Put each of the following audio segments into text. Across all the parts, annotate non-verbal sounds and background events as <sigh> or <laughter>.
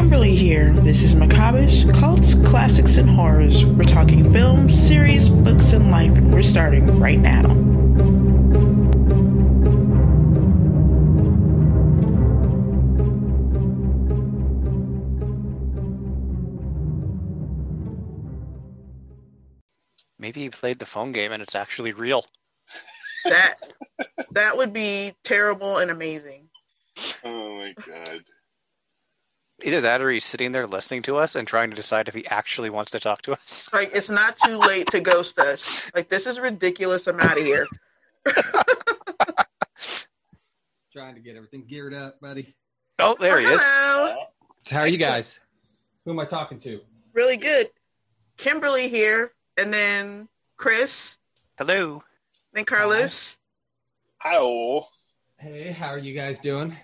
Kimberly here. This is Macabish, Cults, Classics, and Horrors. We're talking films, series, books, and life, and we're starting right now. Maybe he played the phone game and it's actually real. That that would be terrible and amazing. Oh my god. Either that or he's sitting there listening to us and trying to decide if he actually wants to talk to us. Like it's not too late to ghost us. Like this is ridiculous. I'm out of here. <laughs> Trying to get everything geared up, buddy. Oh, there he is. Hello. How are you guys? Who am I talking to? Really good. Kimberly here, and then Chris, Hello. then Carlos. Hello. Hey, how are you guys doing?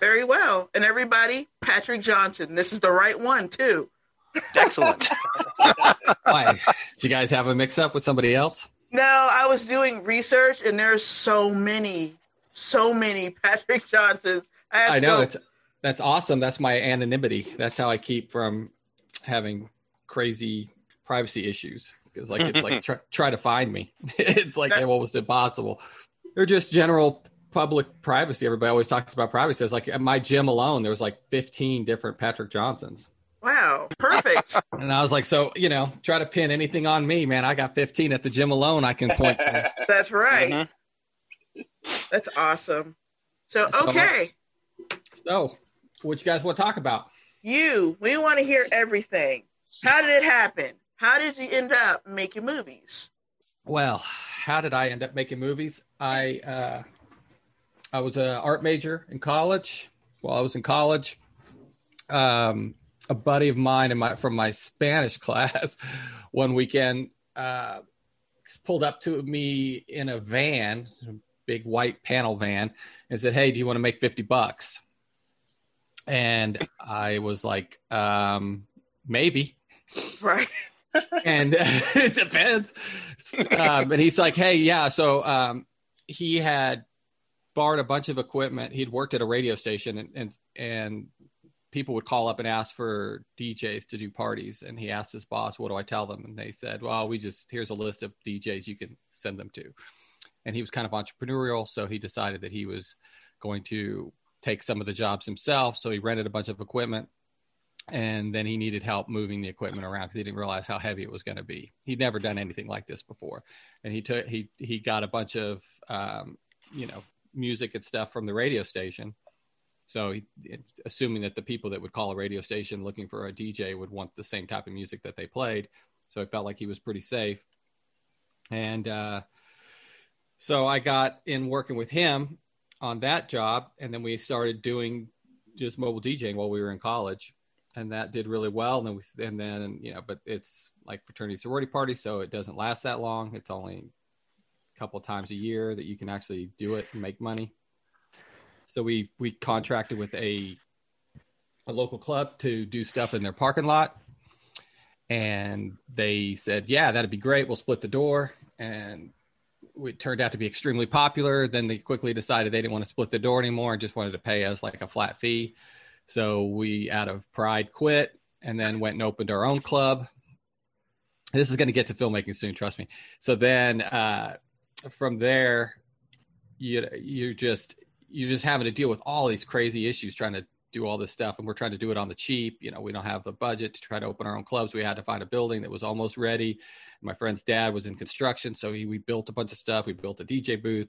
Very well. And everybody, Patrick Johnson. This is the right one too. Excellent. <laughs> Why? Did you guys have a mix up with somebody else? No, I was doing research, and there's so many, so many <laughs> Patrick Johnsons. I, I know go- that's that's awesome. That's my anonymity. That's how I keep from having crazy privacy issues because like it's like <laughs> try, try to find me. it's like That- almost impossible. They're just general public privacy. Everybody always talks about privacy. It's like at my gym alone, there was like 15 different Patrick Johnsons. Wow, perfect. <laughs> And I was like, so, you know, try to pin anything on me, man. I got 15 at the gym alone. I can point to. <laughs> That's right. Mhm. That's awesome. So, So- okay, So, what you guys want to talk about? you, we want to hear everything. How did it happen? How did you end up making movies? Well, how did I end up making movies? I uh, I was an art major in college. While I was in college, um, a buddy of mine in my from my Spanish <laughs> class one weekend uh, pulled up to me in a van, a big white panel van, and said, "Hey, do you want to make fifty bucks?" And I was like, um, "Maybe." Right. <laughs> and <laughs> it depends. Um, and he's like, "Hey, yeah." So um, he had borrowed a bunch of equipment. He'd worked at a radio station, and and and people would call up and ask for DJs to do parties. And he asked his boss, "What do I tell them?" And they said, "Well, we just here's a list of DJs you can send them to." And he was kind of entrepreneurial, so he decided that he was going to take some of the jobs himself. So he rented a bunch of equipment and then he needed help moving the equipment around because he didn't realize how heavy it was going to be. He'd never done anything like this before, and he took he he got a bunch of um, you know music and stuff from the radio station. So, he, assuming that the people that would call a radio station looking for a DJ would want the same type of music that they played, so it felt like he was pretty safe. And uh, so I got in working with him on that job, and then we started doing just mobile DJing while we were in college and that did really well. And then we, and then you know, but it's like fraternity sorority party, so it doesn't last that long. It's only couple times a year that you can actually do it and make money. So we we contracted with a a local club to do stuff in their parking lot, and they said, "Yeah, that'd be great. We'll split the door." And it turned out to be extremely popular. Then they quickly decided they didn't want to split the door anymore and just wanted to pay us like a flat fee. So we, out of pride, quit and then went and opened our own club. This is going to get to filmmaking soon, trust me. So then uh, from there, you you just you're just having to deal with all these crazy issues trying to do all this stuff, and we're trying to do it on the cheap. You know, we don't have the budget to try to open our own clubs. We had to find a building that was almost ready. My friend's dad was in construction, so he, we built a bunch of stuff. We built a DJ booth,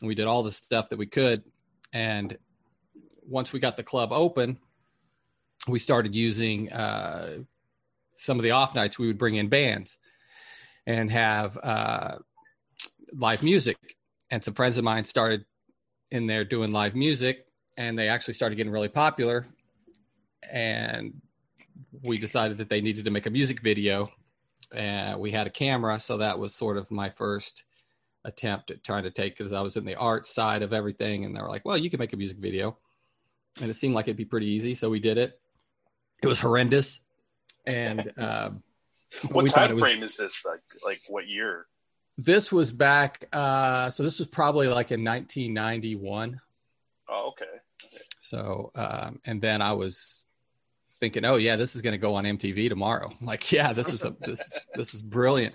and we did all the stuff that we could. And once we got the club open, we started using uh, some of the off nights. We would bring in bands and have uh, live music. And some friends of mine started in there doing live music, and they actually started getting really popular. And we decided that they needed to make a music video. And we had a camera, so that was sort of my first attempt at trying to take because I was in the art side of everything, and they were like, "Well, you can make a music video." and it seemed like it'd be pretty easy. So we did it. It was horrendous, and um, What time was- frame is this? Like, like what year? This was back. Uh, so this was probably like in 1991. Oh, okay. So um, and then I was thinking, "Oh yeah, this is going to go on MTV tomorrow." <laughs> Like, yeah, this is a this this is brilliant,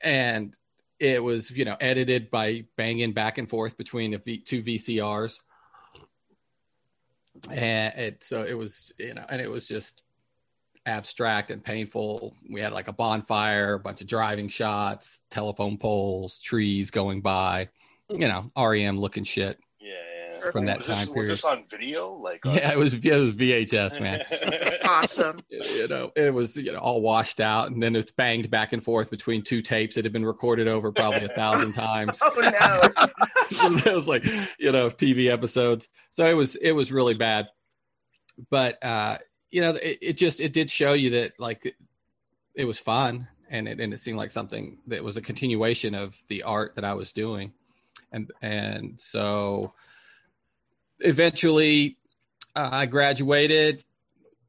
and it was you know edited by banging back and forth between the v, two VCRs, and it so it was you know, and it was just abstract and painful. We had like a bonfire, a bunch of driving shots, telephone poles, trees going by, you know, REM looking shit Yeah, yeah. from that was time this, period. Was this on video? Like, on- Yeah, it was it was VHS, man. <laughs> Awesome. <laughs> you know, it was you know all washed out, and then it's banged back and forth between two tapes that had been recorded over probably a thousand <laughs> times. Oh no. it was like you know TV episodes, so it was it was really bad. But uh, you know, it, it just it did show you that like it, was fun, and it and it seemed like something that was a continuation of the art that I was doing, and and so eventually uh, I graduated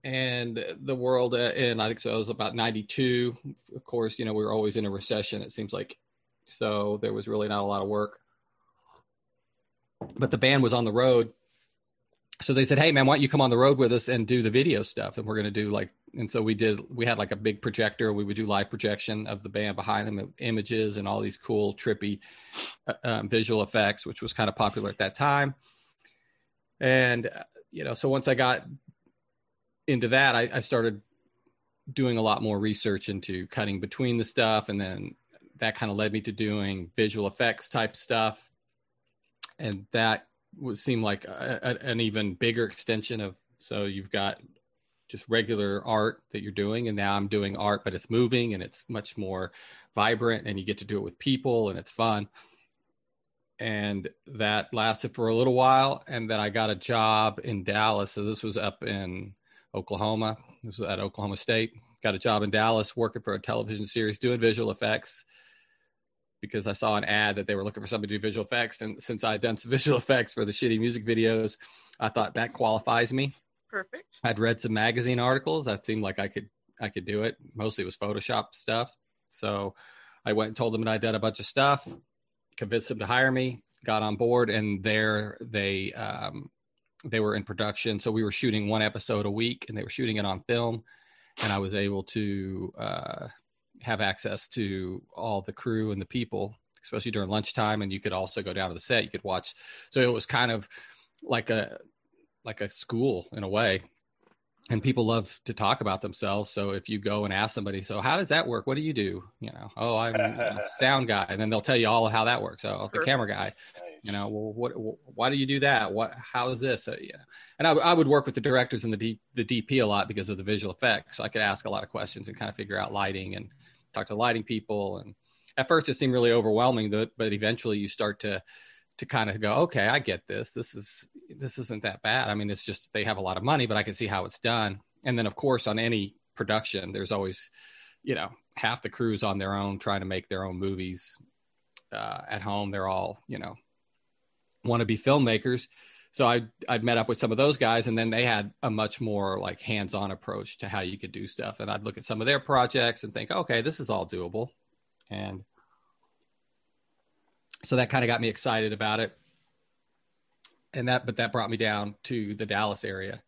and the world uh, and I think so it was about 92 of course you know we were always in a recession it seems like. So there was really not a lot of work. But the band was on the road so they said hey man why don't you come on the road with us and do the video stuff? And we're going to do like and so we did we had like a big projector. We would do live projection of the band behind them images and all these cool trippy uh, um, visual effects which was kind of popular at that time. And uh, you know so once i got into that I, I started doing a lot more research into cutting between the stuff and then that kind of led me to doing visual effects type stuff. And that would seem like a, a, an even bigger extension of so you've got just regular art that you're doing and now i'm doing art but it's moving and it's much more vibrant and you get to do it with people and it's fun. And that lasted for a little while and then i got a job in dallas. So this was up in oklahoma. This was at oklahoma state. Got a job in dallas working for a television series doing visual effects because i saw an ad that they were looking for somebody to do visual effects and since i had done some <laughs> visual effects for the shitty music videos i thought that qualifies me Perfect. I'd read some magazine articles. That seemed like I could I could do it. Mostly it was Photoshop stuff. So I went and told them that I'd done a bunch of stuff, convinced them to hire me, got on board, and there they um, they were in production. So we were shooting one episode a week, and they were shooting it on film, and I was able to uh, have access to all the crew and the people, especially during lunchtime. And you could also go down to the set. You could watch. So it was kind of like a like a school in a way and people love to talk about themselves. So if you go and ask somebody so how does that work? What do you do? You know oh i'm a <laughs> sound guy. And then they'll tell you all how that works. Oh the camera guy. You know well what why do you do that? What how is this? Uh, yeah. And I, I would work with the directors and the D, the dp a lot because of the visual effects. So i could ask a lot of questions and kind of figure out lighting and talk to lighting people. And at first it seemed really overwhelming but, but eventually you start to to kind of go okay i get this. This is this isn't that bad. I mean it's just they have a lot of money but i can see how it's done. And then of course on any production there's always you know half the crews on their own trying to make their own movies uh, at home. They're all you know want to be filmmakers. So I I'd met up with some of those guys, and then they had a much more like hands-on approach to how you could do stuff. And I'd look at some of their projects and think, okay, this is all doable. And so that kind of got me excited about it. And that, but that brought me down to the Dallas area.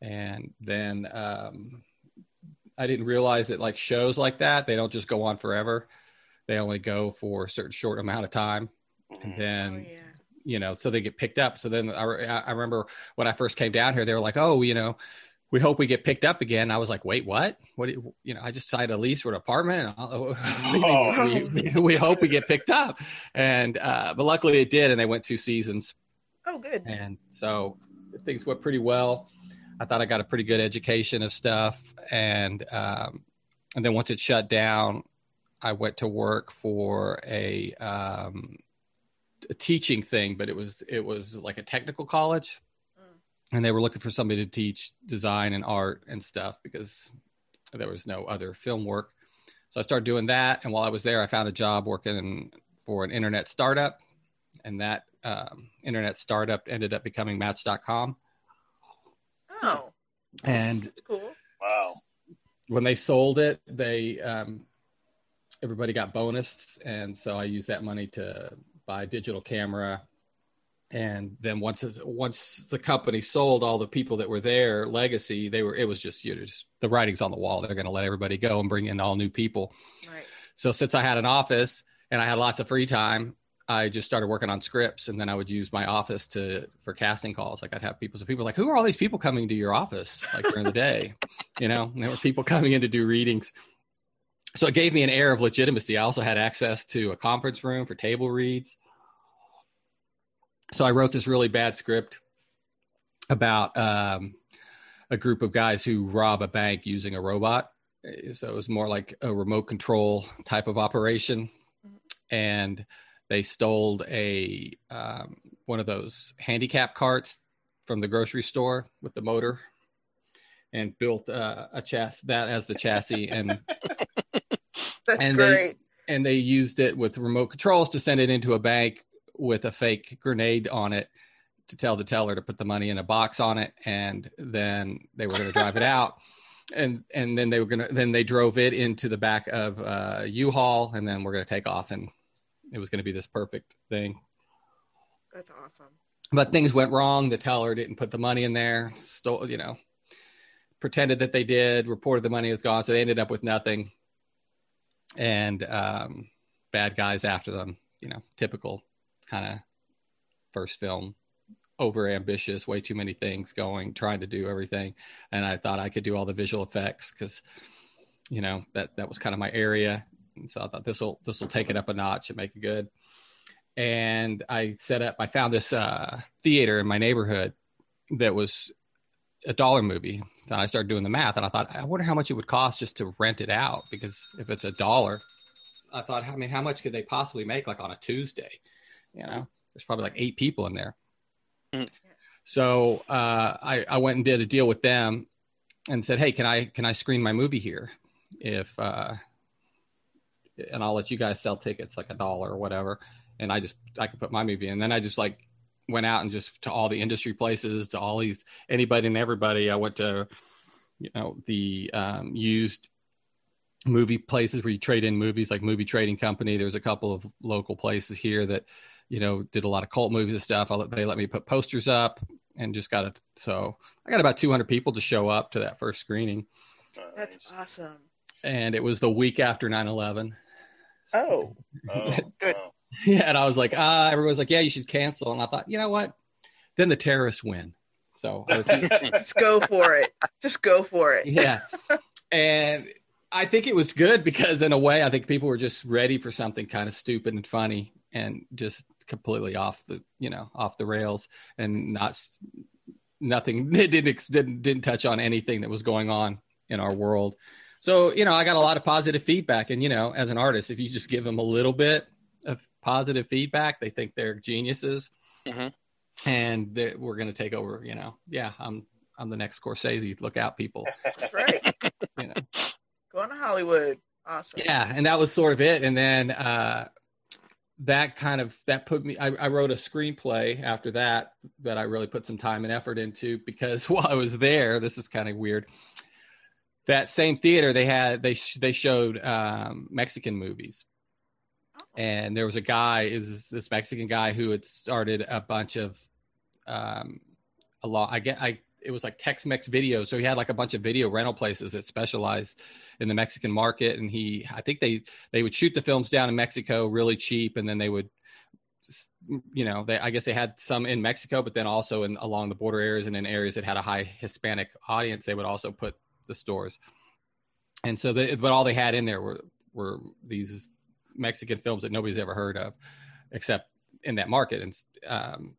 And then um, I didn't realize that like shows like that, they don't just go on forever. They only go for a certain short amount of time. And then oh, yeah. you know, so they get picked up. So then I, I remember when I first came down here, they were like, "Oh, you know, we hope we get picked up again." I was like, "Wait, what? What? Do you, you know, I just signed a lease for an apartment. <laughs> Oh. we, we, we hope we get picked up." And uh, but luckily it did, and they went two seasons, Oh, good. and so things went pretty well. I thought I got a pretty good education of stuff, and um, and then once it shut down, I went to work for a um, a teaching thing, but it was it was like a technical college. And they were looking for somebody to teach design and art and stuff because there was no other film work. So I started doing that, and while I was there, I found a job working for an internet startup, and that um, internet startup ended up becoming Match.com. Oh, And that's cool. Wow. when they sold it, they um, everybody got bonus, and so I used that money to buy a digital camera and then once once the company sold all the people that were there legacy they were it was just you know just the writing's on the wall. They're going to let everybody go and bring in all new people. Right. so since i had an office and i had lots of free time i just started working on scripts. And then i would use my office to for casting calls. Like i'd have people so people were like who are all these people coming to your office like during the day? <laughs> You know and there were people coming in to do readings. So it gave me an air of legitimacy. I also had access to a conference room for table reads so I wrote this really bad script about um, a group of guys who rob a bank using a robot. So it was more like a remote control type of operation, and they stole a um, one of those handicap carts from the grocery store with the motor, and built uh, a chassis that as the chassis, and <laughs> That's And they- and they used it with remote controls to send it into a bank with a fake grenade on it to tell the teller to put the money in a box on it and then they were going to drive it out. <laughs> And and then they were going to then they drove it into the back of uh u-haul and then we're going to take off and it was going to be this perfect thing. That's awesome. but things went wrong. The teller didn't put the money in there stole you know pretended that they did reported the money was gone so they ended up with nothing. And um bad guys after them you know typical kind of first film over ambitious way too many things going trying to do everything. And i thought i could do all the visual effects because you know that that was kind of my area. And so i thought this will this will take it up a notch and make it good. And i set up i found this uh theater in my neighborhood that was a dollar movie. And i started doing the math and i thought i wonder how much it would cost just to rent it out because if it's a dollar i thought i mean how much could they possibly make like on a tuesday you know there's probably like eight people in there. Mm. so uh, I, I went and did a deal with them and said hey can i can i screen my movie here? If uh, and i'll let you guys sell tickets like a dollar or whatever. And i just i could put my movie in. And then i just like went out and just to all the industry places to all these anybody and everybody. I went to you know the um, used movie places where you trade in movies like movie trading company. There's a couple of local places here that you know did a lot of cult movies and stuff. I, let- they let me put posters up and just got it so i got about 200 people to show up to that first screening. That's awesome. and it was the week after 9-11 Oh, Oh, <laughs> Good. yeah and i was like ah everyone's like yeah you should cancel. And i thought you know what? Then the terrorists win. So <laughs> just go for it. Just go for it. yeah. <laughs> And i think it was good because in a way i think people were just ready for something kind of stupid and funny and just completely off the you know off the rails and not nothing <laughs> didn't didn't didn't touch on anything that was going on in our world so you know i got a lot of positive feedback and you know as an artist if you just give them a little bit of positive feedback they think they're geniuses Mhm. and that we're going to take over you know yeah i'm i'm the next scorsese look out people <laughs> That's right. <laughs> you know Going to Hollywood. Awesome. yeah and that was sort of it and then uh that kind of that put me I, I wrote a screenplay after that that i really put some time and effort into because <laughs> while i was there this is kind of weird. That same theater they had they they showed um mexican movies. And there was a guy is this mexican guy who had started a bunch of um a lot i get i it was like tex-mex videos. So he had like a bunch of video rental places that specialized in the mexican market. And he i think they they would shoot the films down in mexico really cheap. And then they would you know they i guess they had some in mexico but then also in along the border areas and in areas that had a high hispanic audience they would also put the stores. And so they, but all they had in there were were these mexican films that nobody's ever heard of except in that market. And um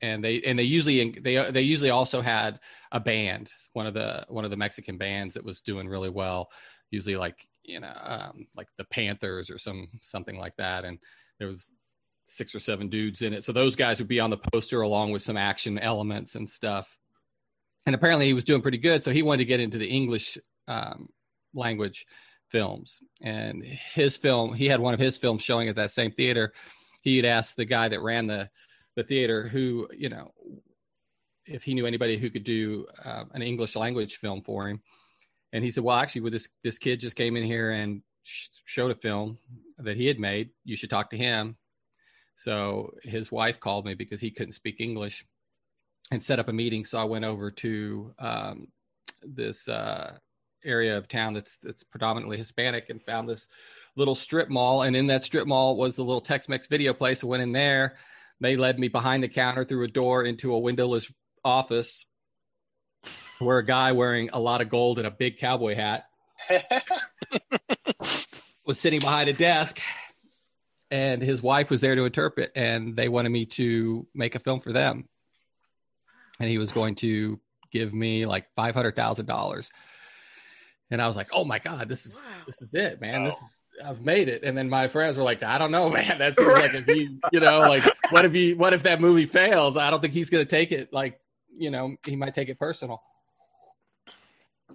and they and they usually they they usually also had a band one of the one of the mexican bands that was doing really well usually like you know um, like the panthers or some something like that. And there was six or seven dudes in it. So those guys would be on the poster along with some action elements and stuff. And apparently he was doing pretty good. So he wanted to get into the english um, language films. And his film he had one of his films showing at that same theater. He had asked the guy that ran the the theater who you know if he knew anybody who could do uh, an english language film for him and he said well actually with this this kid just came in here and sh- showed a film that he had made you should talk to him So his wife called me because he couldn't speak English and set up a meeting. So I went over to um, this uh, area of town that's that's predominantly Hispanic and found this little strip mall. And in that strip mall was the little Tex-Mex video place. I went in there. They led me behind the counter through a door into a windowless office where a guy wearing a lot of gold and a big cowboy hat <laughs> was sitting behind a desk and his wife was there to interpret and they wanted me to make a film for them and he was going to give me like $500,000 and I was like, "Oh my god, this is wow. this is it, man. Wow. This is I've made it." And then my friends were like, "I don't know, <laughs> man. That's like if he, you know, like what if he, what if that movie fails? I don't think he's going to take it. Like, you know, he might take it personal."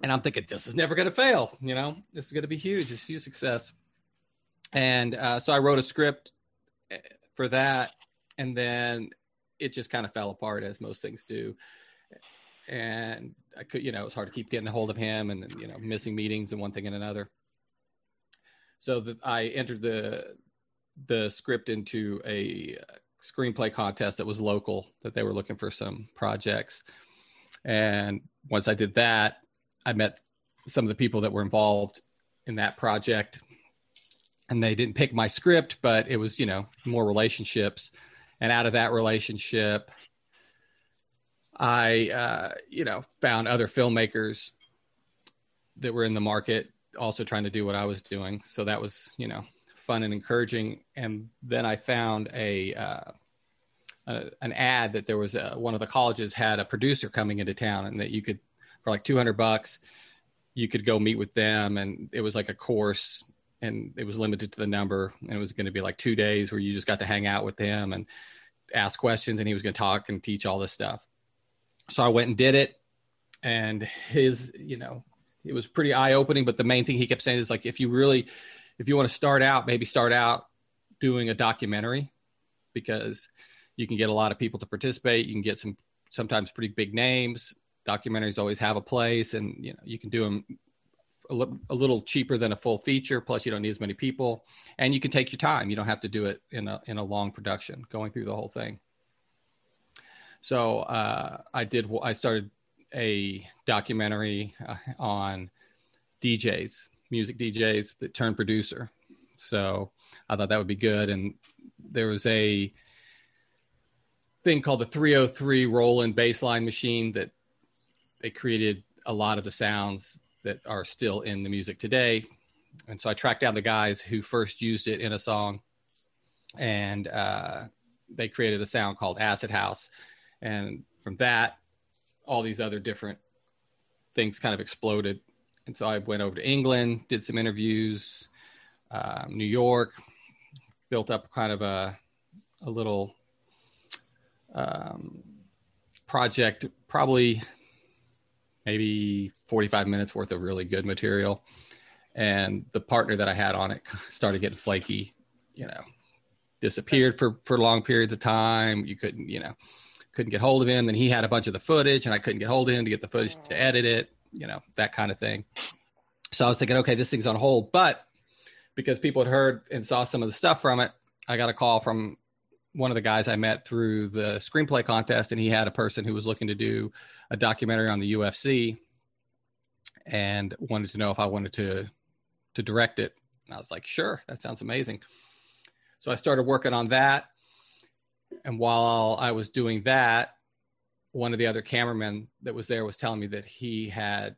And I'm thinking, this is never going to fail. You know, this is going to be huge. It's huge success. And uh, so I wrote a script eh, for that, and then it just kind of fell apart as most things do. And I could, you know, it was hard to keep getting a hold of him, and you know, missing meetings and one thing and another. So that I entered the the script into a screenplay contest that was local that they were looking for some projects, and once I did that, I met some of the people that were involved in that project, and they didn't pick my script, but it was you know more relationships, and out of that relationship I, uh, you know, found other filmmakers that were in the market also trying to do what I was doing. So that was, you know, fun and encouraging. And then I found a, uh, a an ad that there was a, one of the colleges had a producer coming into town, and that you could for like two hundred bucks, you could go meet with them, and it was like a course, and it was limited to the number, and it was going to be like two days where you just got to hang out with him and ask questions, and he was going to talk and teach all this stuff so I went and did it, and his, you know, it was pretty eye opening. But the main thing he kept saying is like, if you really, if you want to start out, maybe start out doing a documentary because you can get a lot of people to participate. You can get some sometimes pretty big names. Documentaries always have a place, and you know you can do them a, li- a little cheaper than a full feature. Plus, you don't need as many people, and you can take your time. You don't have to do it in a in a long production, going through the whole thing. So uh, I did. I started a documentary uh, on DJs, music DJs that turned producer. So I thought that would be good. And there was a thing called the 303 Roland bassline machine that they created a lot of the sounds that are still in the music today. And so I tracked down the guys who first used it in a song, and uh, they created a sound called Acid House and from that all these other different things kind of exploded. And so i went over to england did some interviews um, new york built up kind of a, a little um, project probably maybe 45 minutes worth of really good material. And the partner that i had on it <laughs> started getting flaky you know disappeared for for long periods of time. You couldn't you know couldn't get hold of him. Then he had a bunch of the footage, and I couldn't get hold of him to get the footage to mm. edit it. You know that kind of thing. So I was thinking, okay, this thing's on hold. But because people had heard and saw some of the stuff from it, I got a call from one of the guys I met through the screenplay contest, and he had a person who was looking to do a documentary on the UFC, and wanted to know if I wanted to to direct it. And I was like, sure, that sounds amazing. So I started working on that and while I was doing that, one of the other cameramen that was there was telling me that he had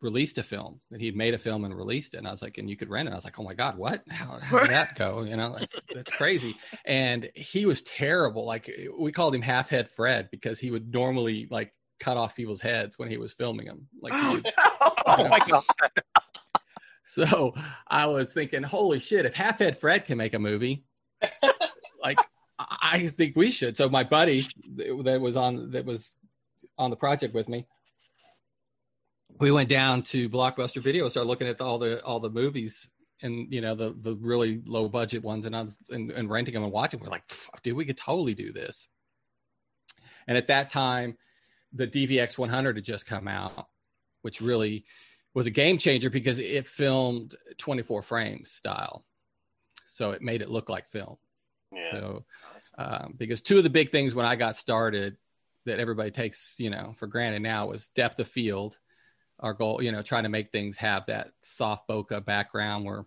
released a film that he'd made a film and released it. And i was like and you could rent it. I was like oh my god what? How, how did that go? You know that's that's crazy. And he was terrible. Like we called him half head fred because he would normally like cut off people's heads when he was filming them like oh, would, no. you know, <laughs> oh my god. So i was thinking holy shit if half head fred can make a movie like I think we should. So my buddy that was on that was on the project with me, we went down to Blockbuster Video, started looking at all the all the movies and you know the the really low budget ones, and I was and, and renting them and watching. We're like, dude, we could totally do this. And at that time, the DVX 100 had just come out, which really was a game changer because it filmed 24 frames style, so it made it look like film Yeah. So, um, because two of the big things when I got started that everybody takes, you know, for granted now was depth of field. Our goal, you know, trying to make things have that soft bokeh background where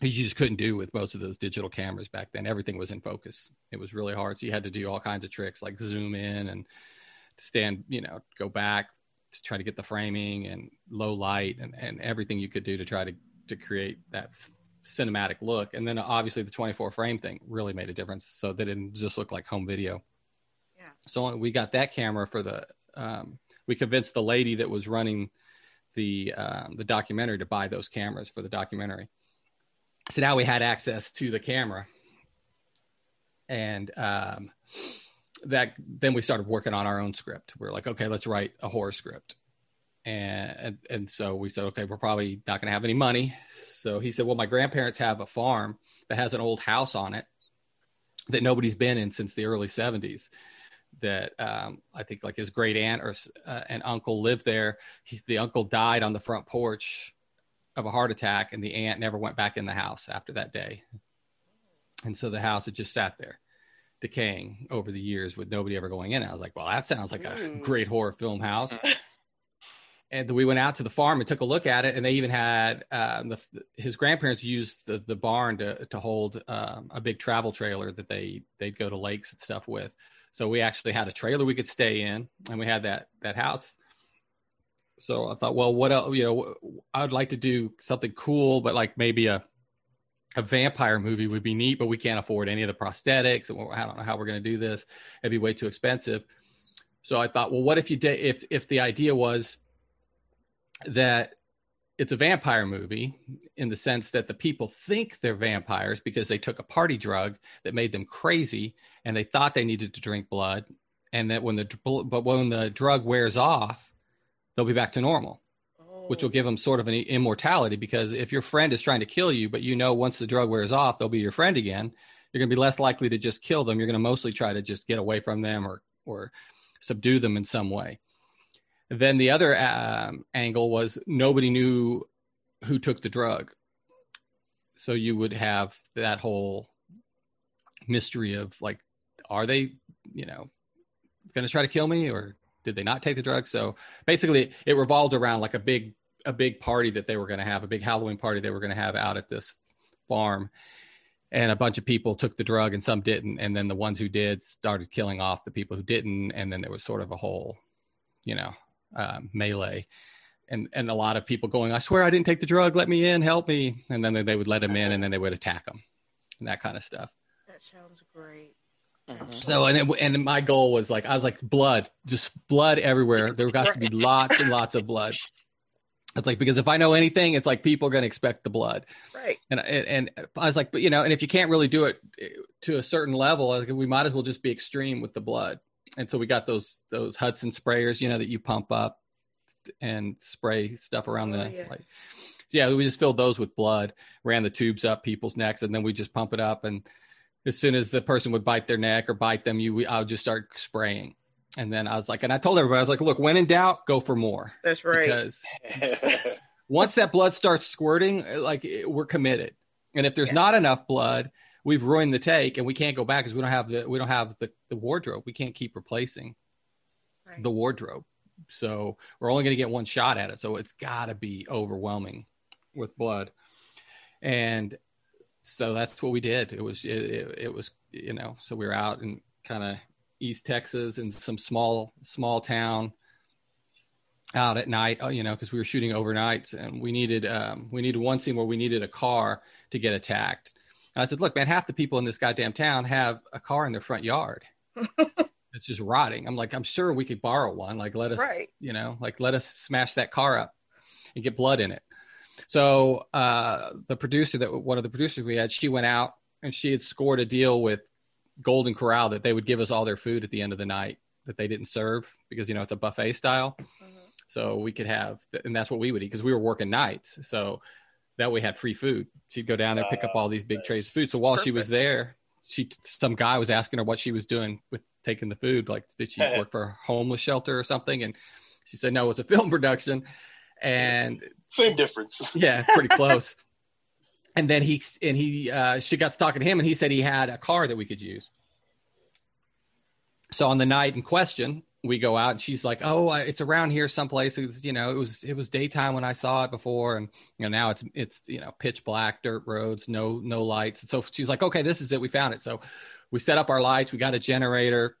you just couldn't do with most of those digital cameras back then. Everything was in focus. It was really hard. So you had to do all kinds of tricks like zoom in and stand, you know, go back to try to get the framing and low light and, and everything you could do to try to, to create that cinematic look. And then obviously the 24 frame thing really made a difference. So they didn't just look like home video. Yeah. So we got that camera for the, um, we convinced the lady that was running the, um, the documentary to buy those cameras for the documentary. So now we had access to the camera and, um, that then we started working on our own script. We are like, okay, let's write a horror script. And, and, and so we said, okay, we're probably not going to have any money. So he said, well, my grandparents have a farm that has an old house on it that nobody's been in since the early 70s. That um, I think like his great aunt or uh, an uncle lived there. He, the uncle died on the front porch of a heart attack, and the aunt never went back in the house after that day. And so the house had just sat there decaying over the years with nobody ever going in. I was like, well, that sounds like a great horror film house. <laughs> and we went out to the farm and took a look at it, and they even had um, the, his grandparents used the, the barn to to hold um, a big travel trailer that they they'd go to lakes and stuff with. So we actually had a trailer we could stay in, and we had that that house. So I thought, well, what else? You know, I would like to do something cool, but like maybe a a vampire movie would be neat, but we can't afford any of the prosthetics, and I don't know how we're going to do this. It'd be way too expensive. So I thought, well, what if you did? If if the idea was that it's a vampire movie in the sense that the people think they're vampires because they took a party drug that made them crazy and they thought they needed to drink blood. And that when the but when the drug wears off they'll be back to normal which will give them sort of an immortality because if your friend is trying to kill you but you know once the drug wears off they'll be your friend again you're going to be less likely to just kill them. You're going to mostly try to just get away from them or or subdue them in some way then the other um, angle was nobody knew who took the drug. So you would have that whole mystery of like, are they, you know, going to try to kill me or did they not take the drug? So basically, it revolved around like a big a big party that they were going to have, a big Halloween party they were going to have out at this farm. And a bunch of people took the drug and some didn't. And then the ones who did started killing off the people who didn't. And then there was sort of a whole, you know, um, melee. And and a lot of people going i swear i didn't take the drug. Let me in. Help me. And then they, they would let him in and then they would attack him and that kind of stuff. That sounds great. Mhm. so and it, and my goal was like i was like blood just blood everywhere. There got to be lots and lots of blood. It's like because if i know anything it's like people are going to expect the blood. Right. and, and and i was like but you know and if you can't really do it eh, to a certain level I was like, we might as well just be extreme with the blood and so we got those those hudson sprayers you know that you pump up and spray stuff around Oh, the yeah. like yeah we just filled those with blood ran the tubes up people's necks and then we just pump it up and as soon as the person would bite their neck or bite them you we, i would just start spraying and then i was like and i told everybody i was like look when in doubt go for more That's right. because <laughs> once that blood starts squirting, like it- we're committed. And if there's Yeah. not enough blood, we've ruined the take, and we can't go back because we don't have the we don't have the, the wardrobe. We can't keep replacing Right. the wardrobe. So we're only going to get one shot at it. So it's got to be overwhelming with blood. And so that's what we did. It was it, it, it was you know so we were out in kind of East Texas in some small small town out at night, uh, you know, because we were shooting overnights and we needed um, we needed one scene where we needed a car to get attacked. And I said, look, man, half the people in this goddamn town have a car in their front yard. <laughs> it's just rotting. I'm like, I'm sure we could borrow one. Like, let us, Right. you know, like let us smash that car up and get blood in it. So uh, the producer that one of the producers we had, she went out and she had scored a deal with Golden Corral that they would give us all their food at the end of the night that they didn't serve because you know it's a buffet style. Mhm. So we could have, and that's what we would eat because we were working nights. So that we had free food. She'd go down there, pick up all these big trays of food. So while she was there, she some guy was asking her what she was doing with taking the food. Like, did she <laughs> work for a homeless shelter or something? And she said, no, it's a <laughs> film production. And Same difference. <laughs> yeah, pretty close. and then he and he uh, she got to talking to him, and he said he had a car that we could use. So on the night in question, we go out, and she's like, "Oh, it's around here someplace." It was, you know, it was it was daytime when I saw it before, and you know now it's it's you know pitch black dirt roads, no no lights. So she's like, "Okay, this is it. We found it." So we set up our lights. We got a generator.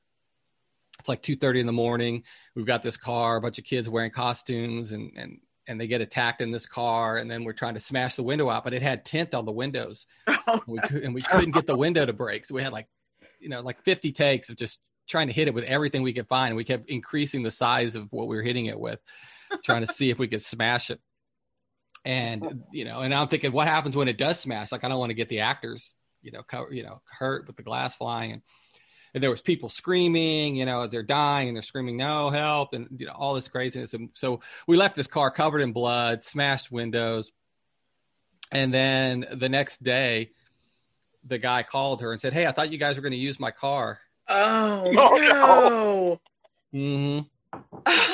It's like two thirty in the morning. We've got this car, a bunch of kids wearing costumes, and and and they get attacked in this car and then we're trying to smash the window out but it had tint on the windows <laughs> and we, could, and we couldn't get the window to break so we had like you know like 50 takes of just trying to hit it with everything we could find we kept increasing the size of what we were hitting it with trying to see if we could smash it and oh. you know and i'm thinking what happens when it does smash like i don't want to get the actors you know cover, you know hurt with the glass flying and and there was people screaming, you know, they're dying and they're screaming, no help, and you know, all this craziness. And so we left this car covered in blood, smashed windows. And then the next day, the guy called her and said, Hey, I thought you guys were going to use my car. Oh <laughs> Oh, no. Mm-hmm.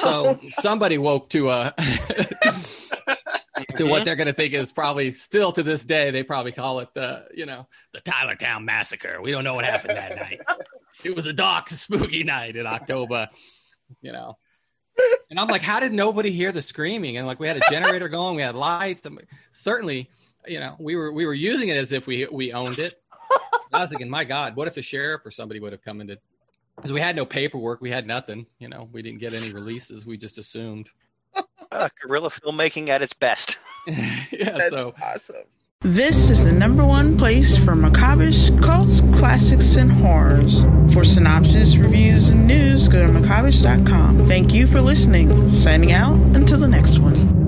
So somebody woke to a <laughs> to what they're going to think is probably still to this day. They probably call it the you know the Tylertown massacre. We don't know what happened that night. <laughs> It was a dark, spooky night in October. You know. And I'm like, how did nobody hear the screaming? And like, we had a generator going, we had lights. And certainly, you know, we were we were using it as if we we owned it. I was thinking, my God, what if the sheriff or somebody would have come into because we had no paperwork, we had nothing. You know, we didn't get any releases. We just assumed. <laughs> Uh, guerrilla filmmaking at its best. <laughs> <laughs> yeah. That's So awesome. This is the number one place for macabish cults, classics, and horrors. For synopsis, reviews, and news, go to macabish.com. Thank you for listening. Signing out until the next one.